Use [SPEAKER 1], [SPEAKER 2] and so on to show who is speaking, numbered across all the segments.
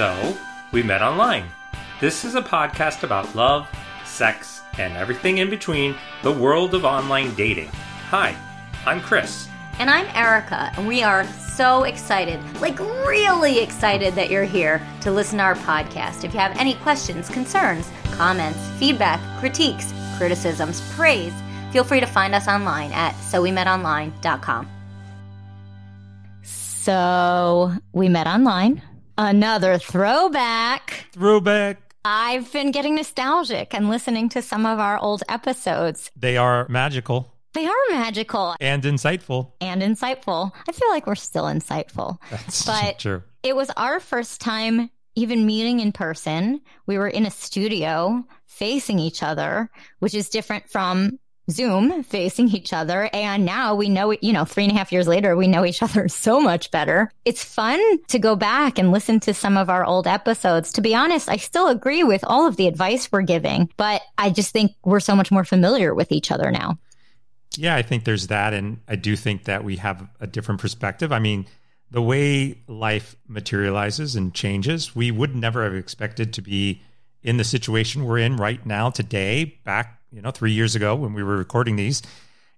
[SPEAKER 1] So, we met online. This is a podcast about love, sex, and everything in between the world of online dating. Hi, I'm Chris.
[SPEAKER 2] And I'm Erica, and we are so excited, like really excited that you're here to listen to our podcast. If you have any questions, concerns, comments, feedback, critiques, criticisms, praise, feel free to find us online at sowemetonline.com. So, we met online. Another throwback.
[SPEAKER 1] Throwback.
[SPEAKER 2] I've been getting nostalgic and listening to some of our old episodes.
[SPEAKER 1] They are magical
[SPEAKER 2] They are magical
[SPEAKER 1] and insightful.
[SPEAKER 2] and insightful. I feel like we're still insightful.
[SPEAKER 1] That's
[SPEAKER 2] But-
[SPEAKER 1] true.
[SPEAKER 2] It was our first time even meeting in person. We were in a studio facing each other, which is different from Zoom facing each other. And now we know, you know, three and a half years later, we know each other so much better. It's fun to go back and listen to some of our old episodes. To be honest, I still agree with all of the advice we're giving, but I just think we're so much more familiar with each other now.
[SPEAKER 1] Yeah, I think there's that. And I do think that we have a different perspective. I mean, the way life materializes and changes, we would never have expected to be in the situation we're in right now today, back, you know, three years ago when we were recording these.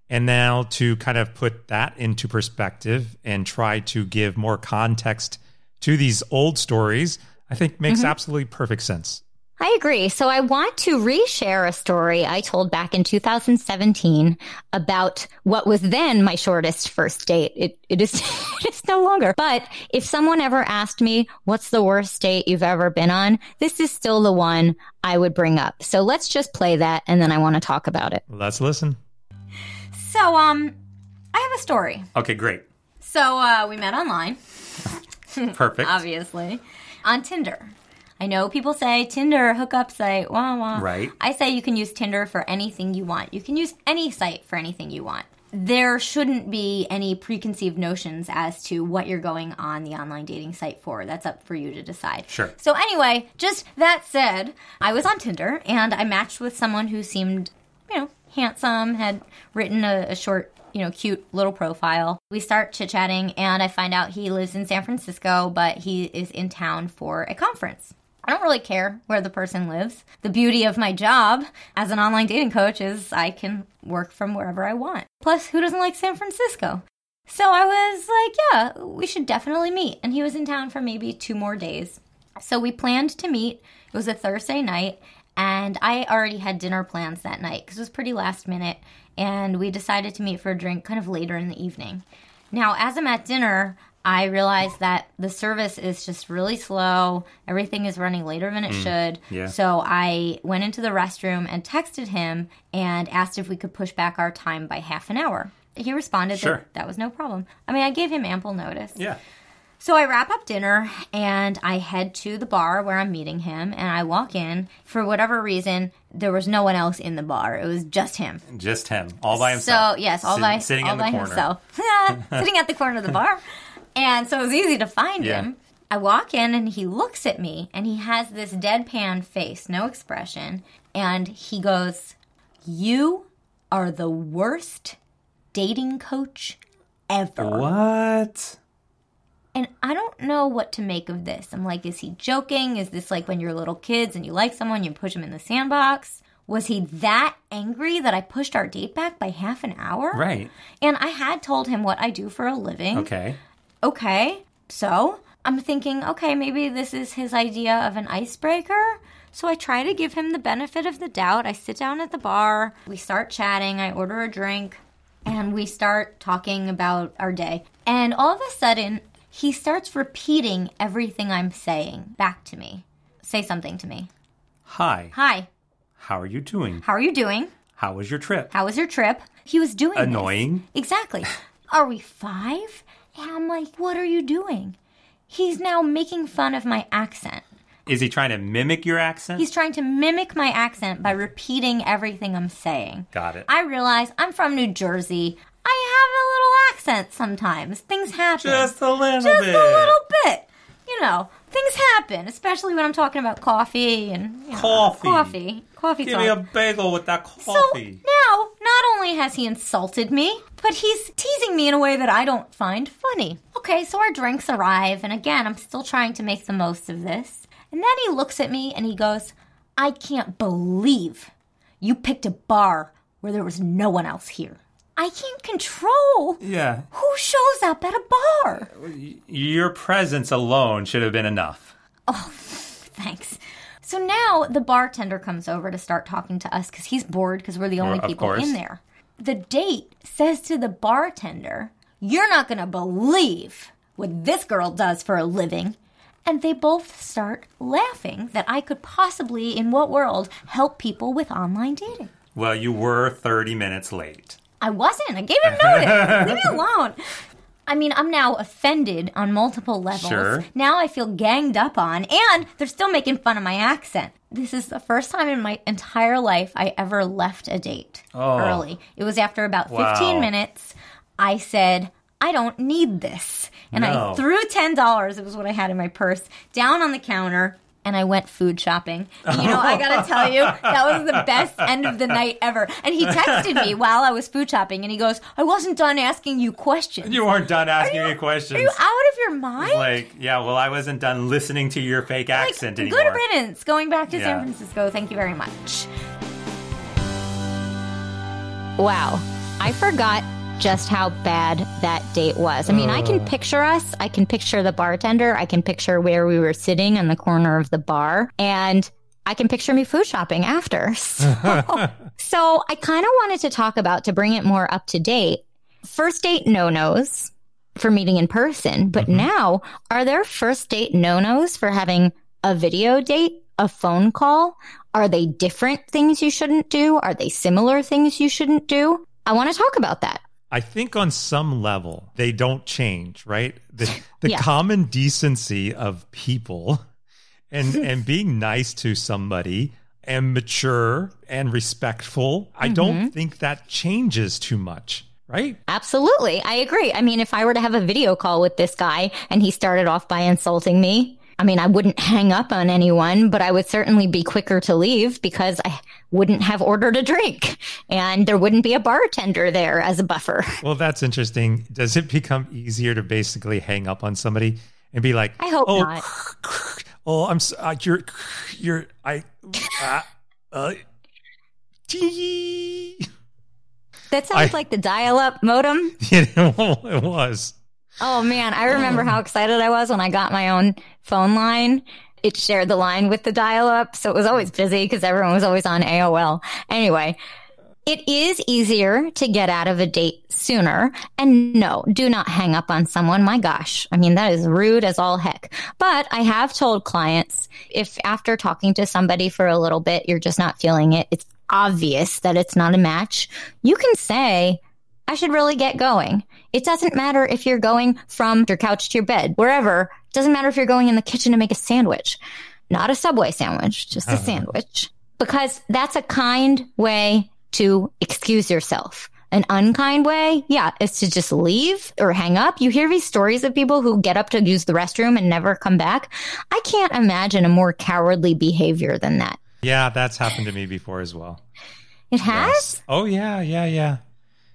[SPEAKER 1] And now to kind of put that into perspective and try to give more context to these old stories, I think makes mm-hmm. absolutely perfect sense.
[SPEAKER 2] I agree. So I want to reshare a story I told back in 2017 about what was then my shortest first date. It, it is, it is no longer. But if someone ever asked me, what's the worst date you've ever been on? This is still the one I would bring up. So let's just play that and then I want to talk about it.
[SPEAKER 1] Let's listen.
[SPEAKER 2] So, um, I have a story.
[SPEAKER 1] Okay, great.
[SPEAKER 2] So, uh, we met online,
[SPEAKER 1] Perfect.
[SPEAKER 2] obviously, on Tinder. I know people say Tinder hookup site, wah wah.
[SPEAKER 1] Right.
[SPEAKER 2] I say you can use Tinder for anything you want. You can use any site for anything you want. There shouldn't be any preconceived notions as to what you're going on the online dating site for. That's up for you to decide.
[SPEAKER 1] Sure.
[SPEAKER 2] So, anyway, just that said, I was on Tinder and I matched with someone who seemed, you know, handsome, had written a, a short, you know, cute little profile. We start chit chatting and I find out he lives in San Francisco, but he is in town for a conference. I don't really care where the person lives. The beauty of my job as an online dating coach is I can work from wherever I want. Plus, who doesn't like San Francisco? So I was like, yeah, we should definitely meet. And he was in town for maybe two more days. So we planned to meet. It was a Thursday night, and I already had dinner plans that night because it was pretty last minute. And we decided to meet for a drink kind of later in the evening. Now, as I'm at dinner, I realized that the service is just really slow. Everything is running later than it mm, should.
[SPEAKER 1] yeah.
[SPEAKER 2] So I went into the restroom and texted him and asked if we could push back our time by half an hour. He responded
[SPEAKER 1] Sure.
[SPEAKER 2] that that was no problem. I mean, I gave him ample notice.
[SPEAKER 1] Yeah.
[SPEAKER 2] So I wrap up dinner and I head to the bar where I'm meeting him and I walk in. For whatever reason, there was no one else in the bar. It was just him.
[SPEAKER 1] Just him, all by himself.
[SPEAKER 2] So yes, all
[SPEAKER 1] Sit-
[SPEAKER 2] by
[SPEAKER 1] sitting
[SPEAKER 2] all
[SPEAKER 1] in the
[SPEAKER 2] by
[SPEAKER 1] corner.
[SPEAKER 2] himself, sitting at the corner of the bar, and so it was easy to find
[SPEAKER 1] Yeah.
[SPEAKER 2] him. I walk in and he looks at me and he has this deadpan face, no expression, and he goes, "You are the worst dating coach ever."
[SPEAKER 1] What?
[SPEAKER 2] And I don't know what to make of this. I'm like, is he joking? Is this like when you're little kids and you like someone, you push them in the sandbox? Was he that angry that I pushed our date back by half an hour?
[SPEAKER 1] Right.
[SPEAKER 2] And I had told him what I do for a living.
[SPEAKER 1] Okay.
[SPEAKER 2] Okay. So I'm thinking, okay, maybe this is his idea of an icebreaker. So I try to give him the benefit of the doubt. I sit down at the bar, we start chatting, I order a drink, and we start talking about our day. And all of a sudden, he starts repeating everything I'm saying back to me. Say something to me.
[SPEAKER 1] Hi.
[SPEAKER 2] Hi,
[SPEAKER 1] How are you doing?
[SPEAKER 2] how are you doing?
[SPEAKER 1] How was your trip?
[SPEAKER 2] How was your trip? He was doing this.
[SPEAKER 1] Annoying.
[SPEAKER 2] Exactly. Are we five? And I'm like, what are you doing? He's now making fun of my accent.
[SPEAKER 1] Is he trying to mimic your accent?
[SPEAKER 2] He's trying to mimic my accent by repeating everything I'm saying.
[SPEAKER 1] Got it.
[SPEAKER 2] I realize I'm from New Jersey. I have a little accent sometimes. Things happen.
[SPEAKER 1] Just a little
[SPEAKER 2] Just
[SPEAKER 1] bit.
[SPEAKER 2] a little bit. You know, things happen, especially when I'm talking about coffee and you know,
[SPEAKER 1] Coffee.
[SPEAKER 2] Coffee. Coffee
[SPEAKER 1] Give
[SPEAKER 2] talk.
[SPEAKER 1] me a bagel with that coffee.
[SPEAKER 2] So now, not only has he insulted me, but he's teasing me in a way that I don't find funny. Okay, so our drinks arrive, and again, I'm still trying to make the most of this. And then he looks at me and he goes, I can't believe you picked a bar where there was no one else here. I can't control
[SPEAKER 3] Yeah.
[SPEAKER 2] who shows up at a bar.
[SPEAKER 3] Your presence alone should have been enough.
[SPEAKER 2] Oh, thanks. So now the bartender comes over to start talking to us because he's bored because we're the only people
[SPEAKER 3] course.
[SPEAKER 2] in there. The date says to the bartender, You're not going to believe what this girl does for a living. And they both start laughing that I could possibly, in what world, help people with online dating.
[SPEAKER 3] Well, you were 30 minutes late.
[SPEAKER 2] I wasn't. I gave him notice. Leave me alone. I mean, I'm now offended on multiple levels.
[SPEAKER 3] Sure.
[SPEAKER 2] Now I feel ganged up on, and they're still making fun of my accent. This is the first time in my entire life I ever left a date
[SPEAKER 3] Oh.
[SPEAKER 2] early. It was after about 15
[SPEAKER 3] Wow.
[SPEAKER 2] minutes. I said, I don't need this. And
[SPEAKER 3] No.
[SPEAKER 2] I threw $10, it was what I had in my purse, down on the counter. And I went food shopping. And, you know, I gotta tell you, that was the best end of the night ever. And he texted me while I was food shopping, and he goes, "I wasn't done asking you questions.
[SPEAKER 3] You weren't done asking me questions.
[SPEAKER 2] Are you out of your mind?
[SPEAKER 3] like, yeah, well, I wasn't done listening to your fake
[SPEAKER 2] Like,
[SPEAKER 3] accent anymore.
[SPEAKER 2] good riddance. Going back to
[SPEAKER 3] Yeah.
[SPEAKER 2] San Francisco. Thank you very much. Wow. I forgot just how bad that date was. I mean, I can picture us. I can picture the bartender. I can picture where we were sitting in the corner of the bar. And I can picture me food shopping after. So, so I kind of wanted to talk about, to bring it more up to date, first date no nos for meeting in person. But mm-hmm. now, are there first date no nos for having a video date, a phone call? Are they different things you shouldn't do? Are they similar things you shouldn't do? I want to talk about that.
[SPEAKER 1] I think on some level they don't change, right? The, the
[SPEAKER 2] Yeah.
[SPEAKER 1] common decency of people and and being nice to somebody and mature and respectful, I
[SPEAKER 2] Mm-hmm.
[SPEAKER 1] don't think that changes too much, right?
[SPEAKER 2] Absolutely. I agree. I mean, if I were to have a video call with this guy and he started off by insulting me, I mean, I wouldn't hang up on anyone, but I would certainly be quicker to leave because I wouldn't have ordered a drink and there wouldn't be a bartender there as a buffer.
[SPEAKER 1] Well, that's interesting. Does it become easier to basically hang up on somebody and be like,
[SPEAKER 2] I hope
[SPEAKER 1] oh,
[SPEAKER 2] not.
[SPEAKER 1] Oh, I'm so, uh, you're you're I uh, uh.
[SPEAKER 2] That sounds
[SPEAKER 1] I-
[SPEAKER 2] like the dial up modem.
[SPEAKER 1] it was.
[SPEAKER 2] Oh man, I remember how excited I was when I got my own phone line. It shared the line with the dial up, so it was always busy because everyone was always on AOL. Anyway, it is easier to get out of a date sooner. And no, do not hang up on someone. My gosh. I mean, that is rude as all heck. But I have told clients if after talking to somebody for a little bit, you're just not feeling it, it's obvious that it's not a match, you can say, I should really get going. It doesn't matter if you're going from your couch to your bed, wherever. It doesn't matter if you're going in the kitchen to make a sandwich. Not a Subway sandwich, just a uh-huh. sandwich. Because that's a kind way to excuse yourself. An unkind way, yeah, is to just leave or hang up. You hear these stories of people who get up to use the restroom and never come back. I can't imagine a more cowardly behavior than that.
[SPEAKER 1] Yeah, that's happened to me before as well.
[SPEAKER 2] It has?
[SPEAKER 1] Oh yeah, yeah, yeah.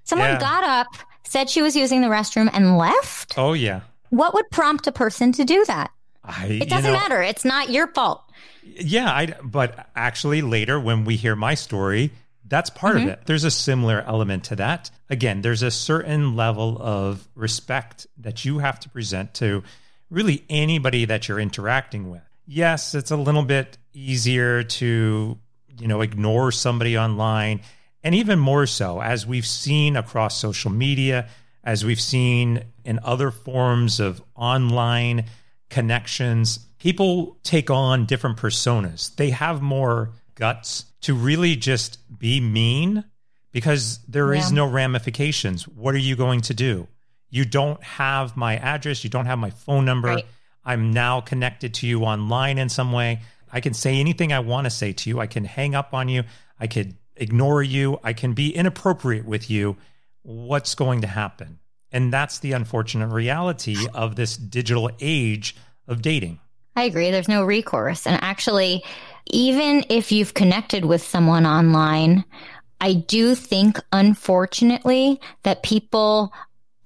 [SPEAKER 2] Someone
[SPEAKER 1] Yeah.
[SPEAKER 2] got up, said she was using the restroom and left?
[SPEAKER 1] Oh yeah.
[SPEAKER 2] What would prompt a person to do that?
[SPEAKER 1] I,
[SPEAKER 2] It doesn't matter. It's not your fault.
[SPEAKER 1] Yeah, I, but actually later when we hear my story, that's part
[SPEAKER 2] Mm-hmm.
[SPEAKER 1] of it. There's a similar element to that. Again, there's a certain level of respect that you have to present to really anybody that you're interacting with. Yes, it's a little bit easier to, you know, ignore somebody online and even more so as we've seen across social media, as we've seen in other forms of online connections, people take on different personas. They have more guts to really just be mean because there is
[SPEAKER 2] Yeah.
[SPEAKER 1] no ramifications. What are you going to do? You don't have my address, you don't have my phone number.
[SPEAKER 2] Right.
[SPEAKER 1] I'm now connected to you online in some way. I can say anything I want to say to you. I can hang up on you. I could ignore you. I can be inappropriate with you. What's going to happen? And that's the unfortunate reality of this digital age of dating.
[SPEAKER 2] I agree. There's no recourse. And actually, even if you've connected with someone online, I do think, unfortunately, that people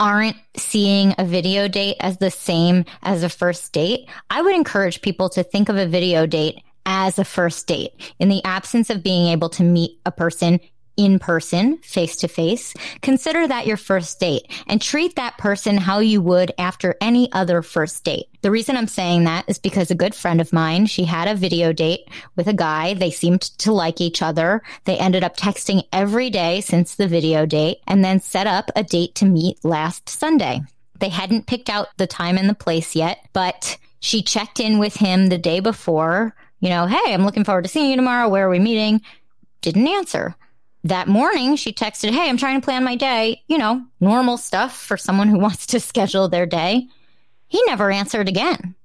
[SPEAKER 2] aren't seeing a video date as the same as a first date. I would encourage people to think of a video date as a first date in the absence of being able to meet a person in person, face to face, consider that your first date and treat that person how you would after any other first date. The reason I'm saying that is because a good friend of mine, she had a video date with a guy. They seemed to like each other. They ended up texting every day since the video date and then set up a date to meet last Sunday. They hadn't picked out the time and the place yet, but she checked in with him the day before. You know, hey, I'm looking forward to seeing you tomorrow. Where are we meeting? Didn't answer. That morning, she texted, Hey, I'm trying to plan my day. You know, normal stuff for someone who wants to schedule their day. He never answered again.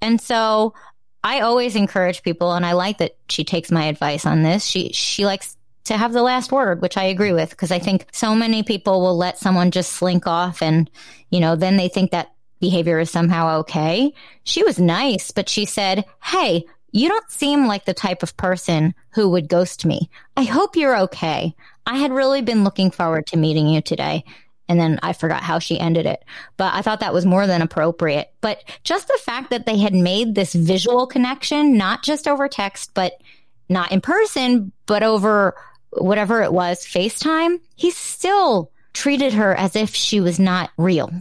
[SPEAKER 2] And so I always encourage people, and I like that she takes my advice on this. She, she likes to have the last word, which I agree with, because I think so many people will let someone just slink off and, you know, then they think that behavior is somehow okay. She was nice, but she said, Hey, you don't seem like the type of person who would ghost me. I hope you're okay. I had really been looking forward to meeting you today. And then I forgot how she ended it. But I thought that was more than appropriate. But just the fact that they had made this visual connection, not just over text, but not in person, but over whatever it was, FaceTime, he still treated her as if she was not real.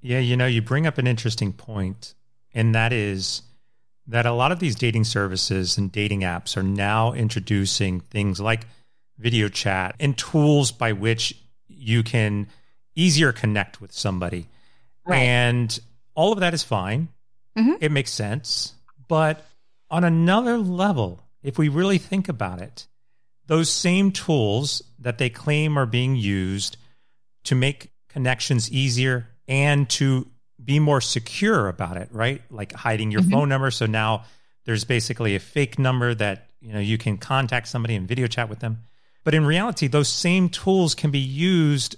[SPEAKER 1] Yeah, you know, you bring up an interesting point, and that is that a lot of these dating services and dating apps are now introducing things like video chat and tools by which you can easier connect with somebody. Right. And all of that is fine. Mm-hmm. It makes sense. But on another level, if we really think about it, those same tools that they claim are being used to make connections easier and to be more secure about it, right? Like hiding your mm-hmm. phone number. So now there's basically a fake number that you know you can contact somebody and video chat with them. But in reality, those same tools can be used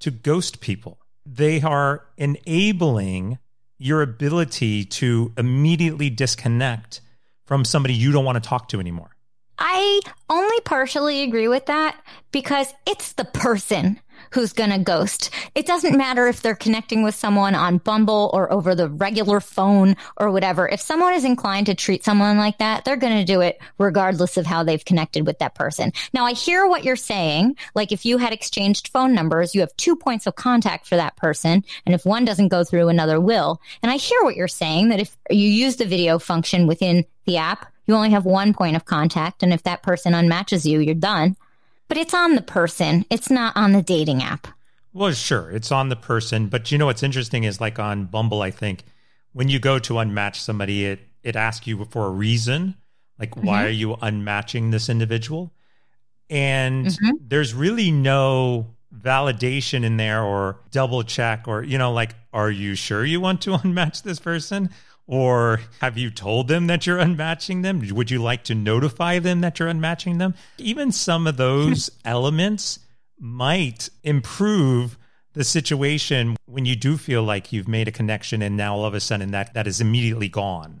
[SPEAKER 1] to ghost people. They are enabling your ability to immediately disconnect from somebody you don't want to talk to anymore.
[SPEAKER 2] I only partially agree with that because it's the person who's going to ghost. It doesn't matter if they're connecting with someone on Bumble or over the regular phone or whatever. If someone is inclined to treat someone like that, they're going to do it regardless of how they've connected with that person. Now, I hear what you're saying. Like if you had exchanged phone numbers, you have two points of contact for that person. And if one doesn't go through, another will. And I hear what you're saying that if you use the video function within the app, you only have one point of contact. And if that person unmatches you, you're done. But it's on the person. It's not on the dating app.
[SPEAKER 1] Well, sure, it's on the person. But you know what's interesting is like on Bumble, I think when you go to unmatch somebody, it it asks you for a reason, like mm-hmm. why are you unmatching this individual? And mm-hmm. there's really no validation in there or double check or you know like are you sure you want to unmatch this person or have you told them that you're unmatching them? Would you like to notify them that you're unmatching them? Even some of those elements might improve the situation when you do feel like you've made a connection and now all of a sudden that, that is immediately gone.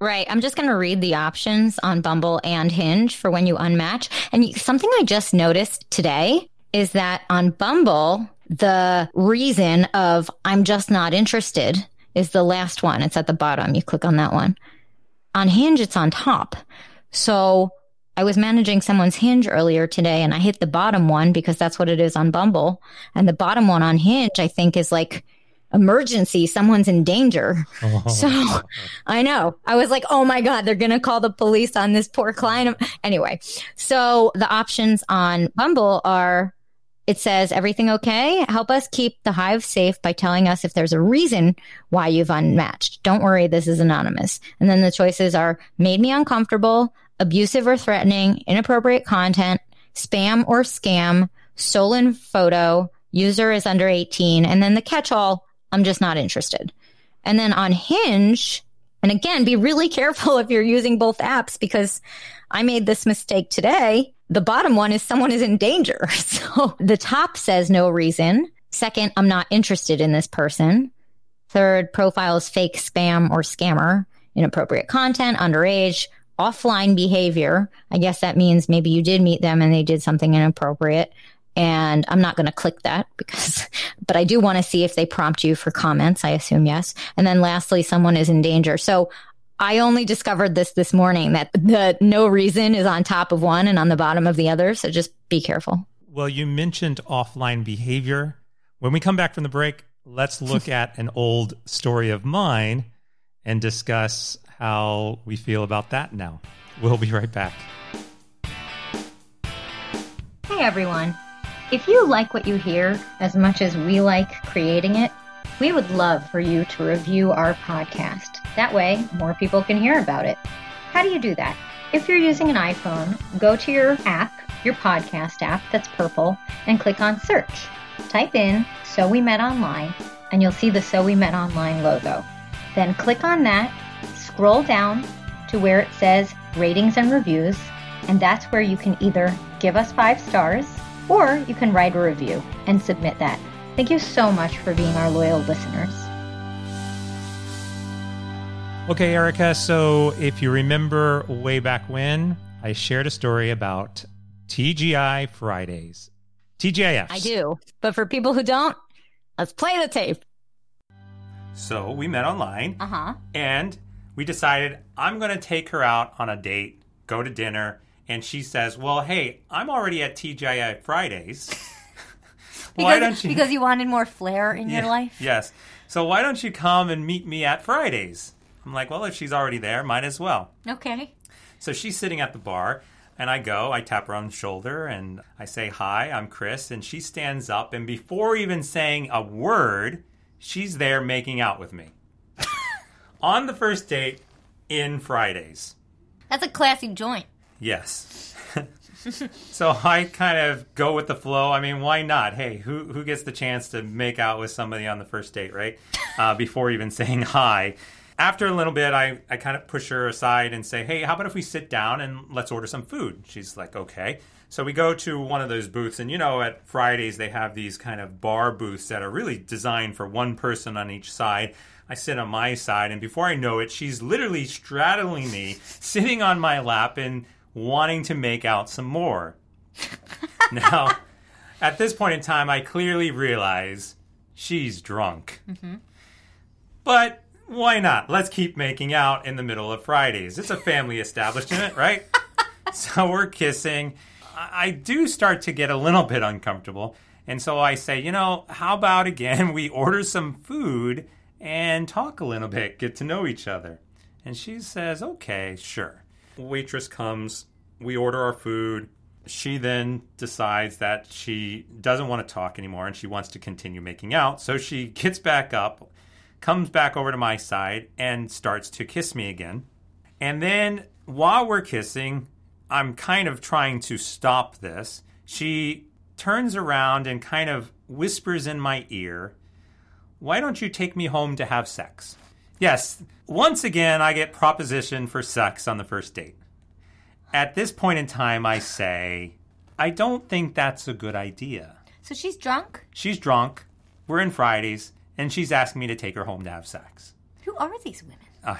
[SPEAKER 2] Right. I'm just going to read the options on Bumble and Hinge for when you unmatch. And something I just noticed today is that on Bumble, the reason of I'm just not interested is the last one. It's at the bottom. You click on that one. On Hinge, it's on top. So I was managing someone's Hinge earlier today and I hit the bottom one because that's what it is on Bumble. And the bottom one on Hinge, I think is like emergency. Someone's in danger. Oh. So I know I was like, Oh my God, they're going to call the police on this poor client. Anyway, so the options on Bumble are it says, everything okay? Help us keep the hive safe by telling us if there's a reason why you've unmatched. Don't worry, this is anonymous. And then the choices are made me uncomfortable, abusive or threatening, inappropriate content, spam or scam, stolen photo, user is under 18, and then the catch all, I'm just not interested. And then on Hinge, and again, be really careful if you're using both apps because I made this mistake today. The bottom one is someone is in danger. So the top says no reason. Second, I'm not interested in this person. Third, profile is fake spam or scammer, inappropriate content, underage, offline behavior. I guess that means maybe you did meet them and they did something inappropriate. And I'm not going to click that because, but I do want to see if they prompt you for comments. I assume yes. And then lastly, someone is in danger. So I only discovered this this morning that the no reason is on top of one and on the bottom of the other. So just be careful.
[SPEAKER 4] Well, you mentioned offline behavior. When we come back from the break, let's look at an old story of mine and discuss how we feel about that now. We'll be right back.
[SPEAKER 2] Hey everyone. If you like what you hear as much as we like creating it, we would love for you to review our podcast. That way, more people can hear about it. How do you do that? If you're using an iPhone, go to your app, your podcast app that's purple, and click on search. Type in So We Met Online, and you'll see the So We Met Online logo. Then click on that scroll down to where it says ratings and reviews, and that's where you can either give us five stars or you can write a review and submit that. Thank you so much for being our loyal listeners.
[SPEAKER 4] Okay, Erica. So, if you remember way back when, I shared a story about TGI Fridays. TGIF.
[SPEAKER 2] I do. But for people who don't, let's play the tape.
[SPEAKER 1] So we met online.
[SPEAKER 2] Uh huh.
[SPEAKER 1] And we decided I'm going to take her out on a date, go to dinner, and she says, "Well, hey, I'm already at TGI Fridays.
[SPEAKER 2] why because, don't you?" Because you wanted more flair in
[SPEAKER 1] yeah,
[SPEAKER 2] your life.
[SPEAKER 1] Yes. So why don't you come and meet me at Fridays? I'm like, well, if she's already there, might as well.
[SPEAKER 2] Okay.
[SPEAKER 1] So she's sitting at the bar, and I go, I tap her on the shoulder, and I say, Hi, I'm Chris. And she stands up, and before even saying a word, she's there making out with me on the first date in Fridays.
[SPEAKER 2] That's a classy joint.
[SPEAKER 1] Yes. so I kind of go with the flow. I mean, why not? Hey, who who gets the chance to make out with somebody on the first date, right? Uh, before even saying hi. After a little bit, I, I kind of push her aside and say, hey, how about if we sit down and let's order some food? She's like, okay. So we go to one of those booths, and you know, at Fridays, they have these kind of bar booths that are really designed for one person on each side. I sit on my side, and before I know it, she's literally straddling me, sitting on my lap, and wanting to make out some more. now, at this point in time, I clearly realize she's drunk. Mm-hmm. But why not? Let's keep making out in the middle of Fridays. It's a family establishment, right? so we're kissing. I do start to get a little bit uncomfortable. And so I say, you know, how about again we order some food and talk a little bit, get to know each other. And she says, okay, sure. Waitress comes, we order our food. She then decides that she doesn't want to talk anymore and she wants to continue making out. So she gets back up, comes back over to my side, and starts to kiss me again. And then while we're kissing, I'm kind of trying to stop this. She turns around and kind of whispers in my ear why don't you take me home to have sex? Yes, once again, I get proposition for sex on the first date. At this point in time, I say, I don't think that's a good idea.
[SPEAKER 2] So she's drunk?
[SPEAKER 1] She's drunk. We're in Fridays, and she's asking me to take her home to have sex.
[SPEAKER 2] Who are these women? Uh,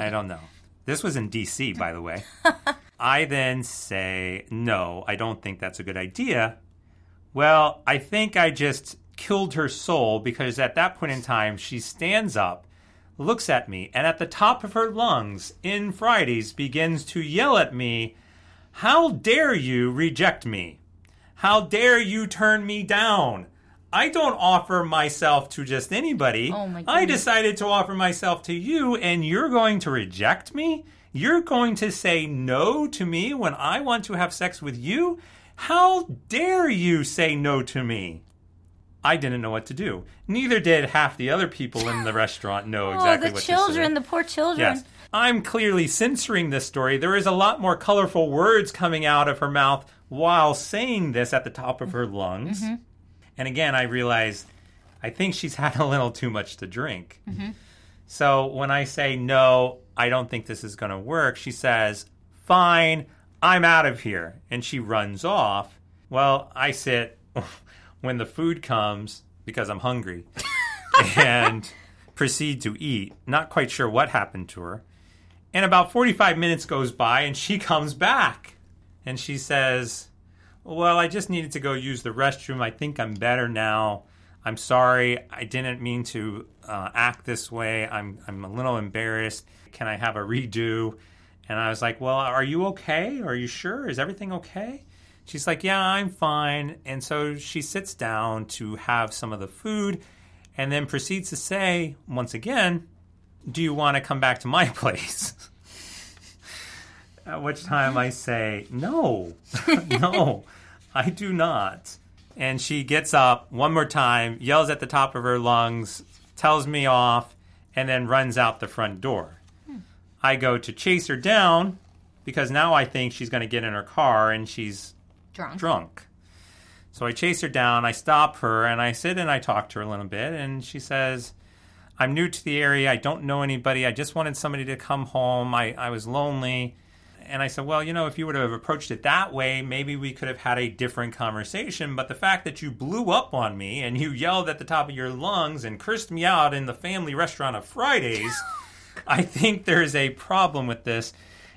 [SPEAKER 1] I don't know. This was in DC, by the way. I then say, No, I don't think that's a good idea. Well, I think I just killed her soul because at that point in time, she stands up, looks at me, and at the top of her lungs, in Fridays, begins to yell at me, How dare you reject me? How dare you turn me down? I don't offer myself to just anybody.
[SPEAKER 2] Oh my
[SPEAKER 1] I decided to offer myself to you, and you're going to reject me? You're going to say no to me when I want to have sex with you? How dare you say no to me? I didn't know what to do. Neither did half the other people in the restaurant know exactly
[SPEAKER 2] oh,
[SPEAKER 1] what
[SPEAKER 2] children,
[SPEAKER 1] to say.
[SPEAKER 2] the children, the poor children.
[SPEAKER 1] Yes. I'm clearly censoring this story. There is a lot more colorful words coming out of her mouth while saying this at the top of her lungs. Mm-hmm. And again, I realize I think she's had a little too much to drink. Mm-hmm. So when I say, no, I don't think this is going to work, she says, fine, I'm out of here. And she runs off. Well, I sit when the food comes because I'm hungry and proceed to eat. Not quite sure what happened to her.
[SPEAKER 3] And about 45 minutes goes by and she comes back and she says, Well, I just needed to go use the restroom. I think I'm better now. I'm sorry. I didn't mean to uh, act this way. I'm, I'm a little embarrassed. Can I have a redo? And I was like, Well, are you okay? Are you sure? Is everything okay? She's like, Yeah, I'm fine. And so she sits down to have some of the food and then proceeds to say, once again, Do you want to come back to my place? At which time I say, No, no, I do not. And she gets up one more time, yells at the top of her lungs, tells me off, and then runs out the front door. I go to chase her down because now I think she's going to get in her car and she's
[SPEAKER 2] Drunk.
[SPEAKER 3] drunk. So I chase her down, I stop her, and I sit and I talk to her a little bit. And she says, I'm new to the area. I don't know anybody. I just wanted somebody to come home. I, I was lonely. And I said, Well, you know, if you would have approached it that way, maybe we could have had a different conversation. But the fact that you blew up on me and you yelled at the top of your lungs and cursed me out in the family restaurant of Fridays, I think there's a problem with this.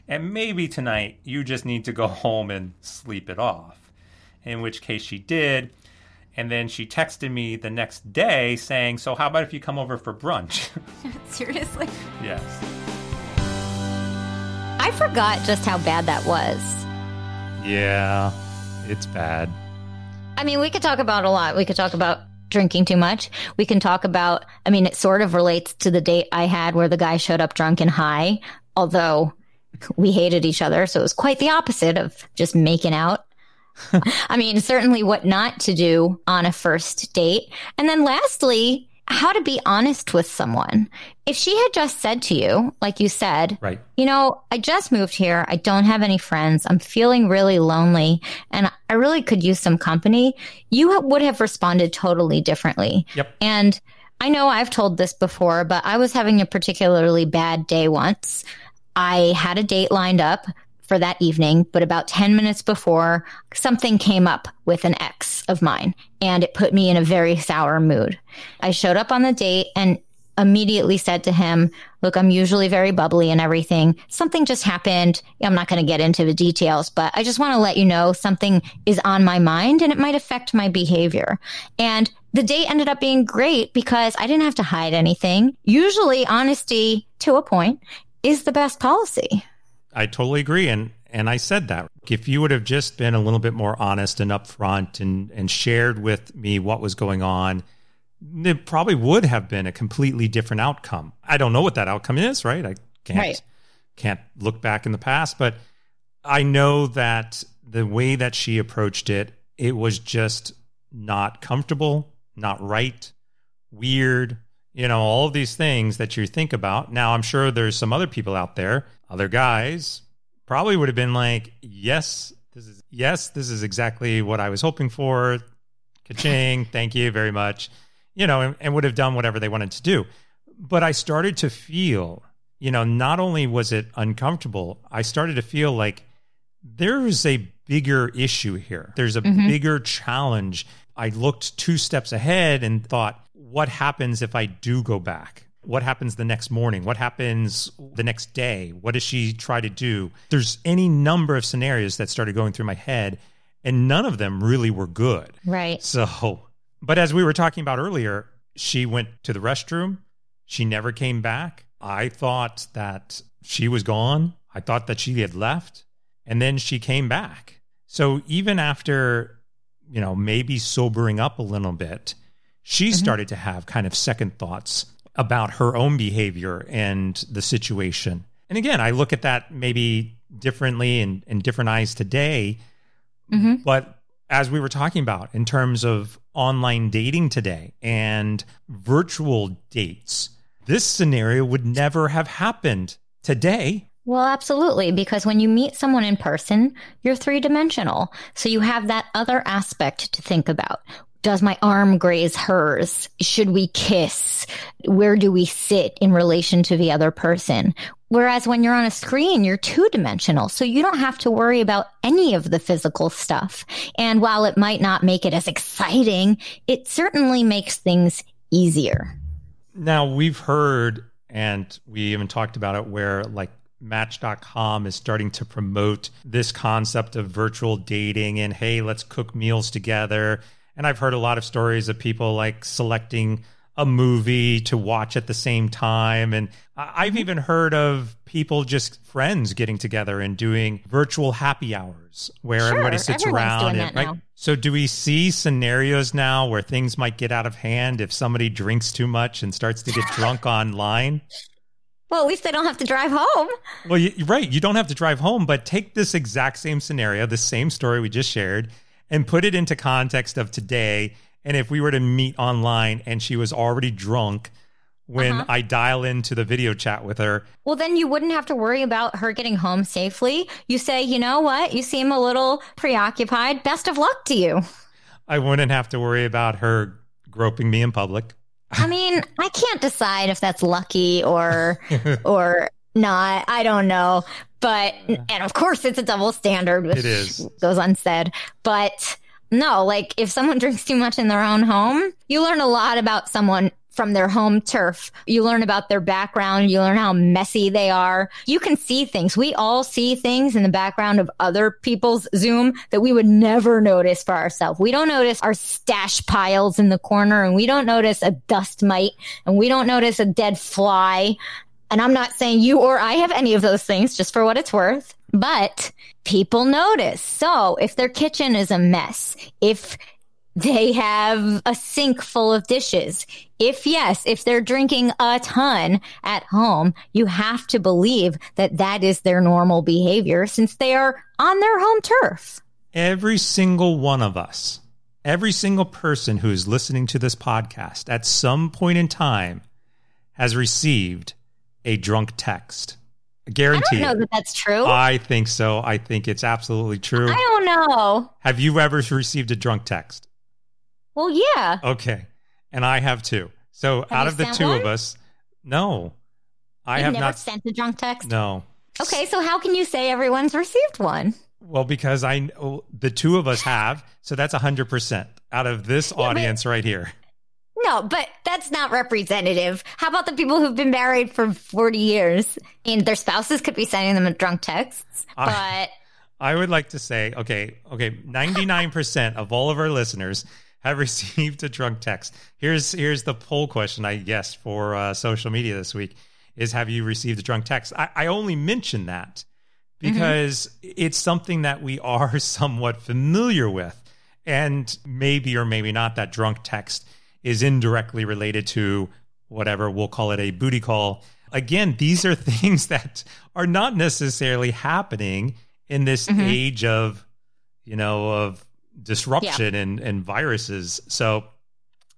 [SPEAKER 3] And maybe tonight you just need to go home and sleep it off. In which case she did. And then she texted me the next day saying, So, how about if you come over for brunch?
[SPEAKER 2] Seriously?
[SPEAKER 3] yes.
[SPEAKER 2] I forgot just how bad that was.
[SPEAKER 1] Yeah, it's bad.
[SPEAKER 2] I mean, we could talk about a lot. We could talk about drinking too much. We can talk about, I mean, it sort of relates to the date I had where the guy showed up drunk and high, although we hated each other. So it was quite the opposite of just making out. I mean, certainly what not to do on a first date. And then lastly, how to be honest with someone. If she had just said to you, like you said,
[SPEAKER 1] Right.
[SPEAKER 2] you know, I just moved here. I don't have any friends. I'm feeling really lonely and I really could use some company. You would have responded totally differently.
[SPEAKER 1] Yep.
[SPEAKER 2] And I know I've told this before, but I was having a particularly bad day once. I had a date lined up for that evening, but about 10 minutes before, something came up with an ex of mine and it put me in a very sour mood. I showed up on the date and immediately said to him, Look, I'm usually very bubbly and everything. Something just happened. I'm not going to get into the details, but I just want to let you know something is on my mind and it might affect my behavior. And the date ended up being great because I didn't have to hide anything. Usually, honesty to a point is the best policy.
[SPEAKER 1] I totally agree. And and I said that. If you would have just been a little bit more honest and upfront and, and shared with me what was going on, it probably would have been a completely different outcome. I don't know what that outcome is, right? I can't
[SPEAKER 2] Right.
[SPEAKER 1] can't look back in the past, but I know that the way that she approached it, it was just not comfortable, not right, weird, you know, all of these things that you think about. Now, I'm sure there's some other people out there, other guys, probably would have been like, yes, this is yes, this is exactly what I was hoping for. Ka-ching, thank you very much. You know, and, and would have done whatever they wanted to do. But I started to feel, you know, not only was it uncomfortable, I started to feel like there's a bigger issue here. There's a mm-hmm. bigger challenge. I looked two steps ahead and thought, what happens if I do go back? What happens the next morning? What happens the next day? What does she try to do? There's any number of scenarios that started going through my head, and none of them really were good.
[SPEAKER 2] Right.
[SPEAKER 1] So, but as we were talking about earlier, she went to the restroom. She never came back. I thought that she was gone. I thought that she had left. And then she came back. So even after, you know, maybe sobering up a little bit, she mm-hmm. started to have kind of second thoughts about her own behavior and the situation. And again, I look at that maybe differently and in different eyes today. Mm-hmm. But as we were talking about in terms of online dating today and virtual dates, this scenario would never have happened today.
[SPEAKER 2] Well, absolutely. Because when you meet someone in person, you're three dimensional. So you have that other aspect to think about. Does my arm graze hers? Should we kiss? Where do we sit in relation to the other person? Whereas when you're on a screen, you're two dimensional. So you don't have to worry about any of the physical stuff. And while it might not make it as exciting, it certainly makes things easier.
[SPEAKER 1] Now, we've heard and we even talked about it where like Match.com is starting to promote this concept of virtual dating and hey, let's cook meals together. And I've heard a lot of stories of people like selecting a movie to watch at the same time. And I've mm-hmm. even heard of people just friends getting together and doing virtual happy hours where
[SPEAKER 2] Sure,
[SPEAKER 1] everybody sits around and
[SPEAKER 2] now.
[SPEAKER 1] So do we see scenarios now where things might get out of hand if somebody drinks too much and starts to get drunk online?
[SPEAKER 2] Well, at least they don't have to drive home.
[SPEAKER 1] Well, you, you're right. You don't have to drive home, but take this exact same scenario, the same story we just shared, and put it into context of today. And if we were to meet online and she was already drunk when
[SPEAKER 2] Uh-huh.
[SPEAKER 1] I dial into the video chat with her,
[SPEAKER 2] Well, then you wouldn't have to worry about her getting home safely. You say, you know what? You seem a little preoccupied. Best of luck to you.
[SPEAKER 1] I wouldn't have to worry about her groping me in public.
[SPEAKER 2] I mean, I can't decide if that's lucky or or not. I don't know. But and of course it's a double standard which
[SPEAKER 1] It is.
[SPEAKER 2] goes unsaid. But no, like if someone drinks too much in their own home, you learn a lot about someone from their home turf. You learn about their background. You learn how messy they are. You can see things. We all see things in the background of other people's Zoom that we would never notice for ourselves. We don't notice our stash piles in the corner and we don't notice a dust mite and we don't notice a dead fly. And I'm not saying you or I have any of those things just for what it's worth, but people notice. So if their kitchen is a mess, if they have a sink full of dishes. If yes, if they're drinking a ton at home, you have to believe that that is their normal behavior since they are on their home turf.
[SPEAKER 1] every single one of us, every single person who is listening to this podcast at some point in time has received a drunk text. I
[SPEAKER 2] I
[SPEAKER 1] guarantee
[SPEAKER 2] don't know that that's true.
[SPEAKER 1] I think so. I think it's absolutely true.
[SPEAKER 2] I don't know.
[SPEAKER 1] Have you ever received a drunk text?
[SPEAKER 2] Well, yeah.
[SPEAKER 1] Okay. And I have too. So
[SPEAKER 2] Have
[SPEAKER 1] out of the two
[SPEAKER 2] one?
[SPEAKER 1] of us, no. I
[SPEAKER 2] You've
[SPEAKER 1] have
[SPEAKER 2] never
[SPEAKER 1] not.
[SPEAKER 2] sent a drunk text.
[SPEAKER 1] No.
[SPEAKER 2] Okay, so how can you say everyone's received one?
[SPEAKER 1] Well, because I know the two of us have. So that's 100% out of this
[SPEAKER 2] but-
[SPEAKER 1] audience right here.
[SPEAKER 2] No, but that's not representative. How about the people who've been married for 40 years and their spouses could be sending them drunk texts?
[SPEAKER 1] I-
[SPEAKER 2] But
[SPEAKER 1] I would like to say, okay, okay, 99% of all of our listeners have received a drunk text. Here's here's the poll question I guess for uh, social media this week is have you received a drunk text? I, I only mention that because it's something that we are somewhat familiar with. And maybe or maybe not that drunk text is indirectly related to whatever we'll call it a booty call. Again, these are things that are not necessarily happening in this
[SPEAKER 2] Mhm.
[SPEAKER 1] age of, you know, of disruption and, and viruses. So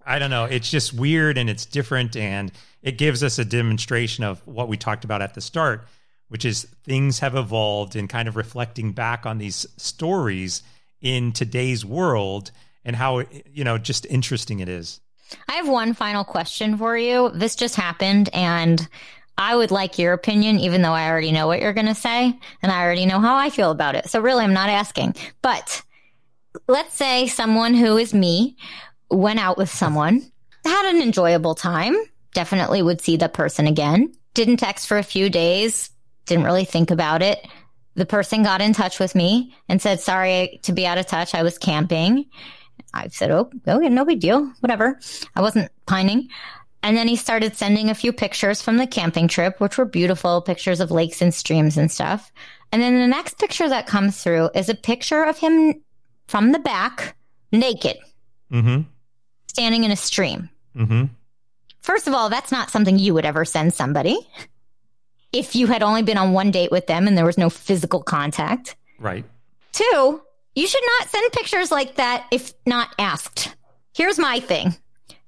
[SPEAKER 1] I don't know. It's just weird and it's different. And it gives us a demonstration of what we talked about at the start, which is things have evolved and kind of reflecting back on these stories in today's world and how, you know, just interesting it is.
[SPEAKER 2] I have one final question for you. This just happened and I would like your opinion, even though I already know what you're going to say and I already know how I feel about it. So really, I'm not asking, but let's say someone who is me went out with someone, had an enjoyable time, definitely would see the person again, didn't text for a few days, didn't really think about it. The person got in touch with me and said, sorry to be out of touch. I was camping. I said, oh, okay, no big deal, whatever. I wasn't pining. And then he started sending a few pictures from the camping trip, which were beautiful pictures of lakes and streams and stuff. And then the next picture that comes through is a picture of him from the back, naked,
[SPEAKER 1] Mm
[SPEAKER 2] standing in a stream.
[SPEAKER 1] hmm. Mm hmm.
[SPEAKER 2] First of all, that's not something you would ever send somebody. If you had only been on one date with them and there was no physical contact.
[SPEAKER 1] Right.
[SPEAKER 2] Two, you should not send pictures like that if not asked. Here's my thing.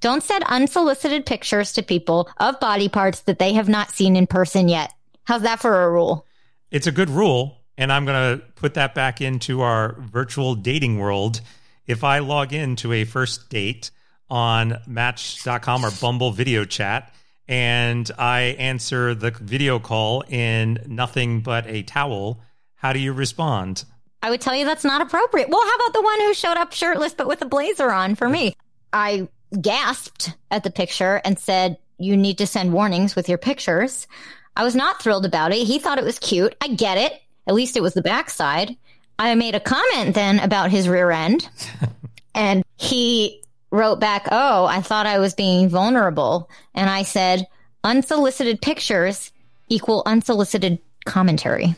[SPEAKER 2] Don't send unsolicited pictures to people of body parts that they have not seen in person yet. How's that for a rule?
[SPEAKER 1] It's a good rule. And I'm going to put that back into our virtual dating world. If I log into a first date on match.com or Bumble video chat and I answer the video call in nothing but a towel, how do you respond?
[SPEAKER 2] I would tell you that's not appropriate. Well, how about the one who showed up shirtless but with a blazer on for me? I gasped at the picture and said, You need to send warnings with your pictures. I was not thrilled about it. He thought it was cute. I get it. At least it was the backside. I made a comment then about his rear end, and he wrote back, Oh, I thought I was being vulnerable. And I said, Unsolicited pictures equal unsolicited commentary.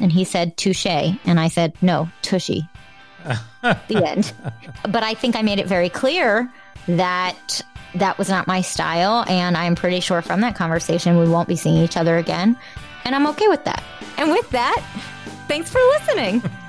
[SPEAKER 2] And he said, Touche. And I said, No, tushy. the end. But I think I made it very clear that that was not my style. And I'm pretty sure from that conversation, we won't be seeing each other again. And I'm okay with that. And with that, thanks for listening.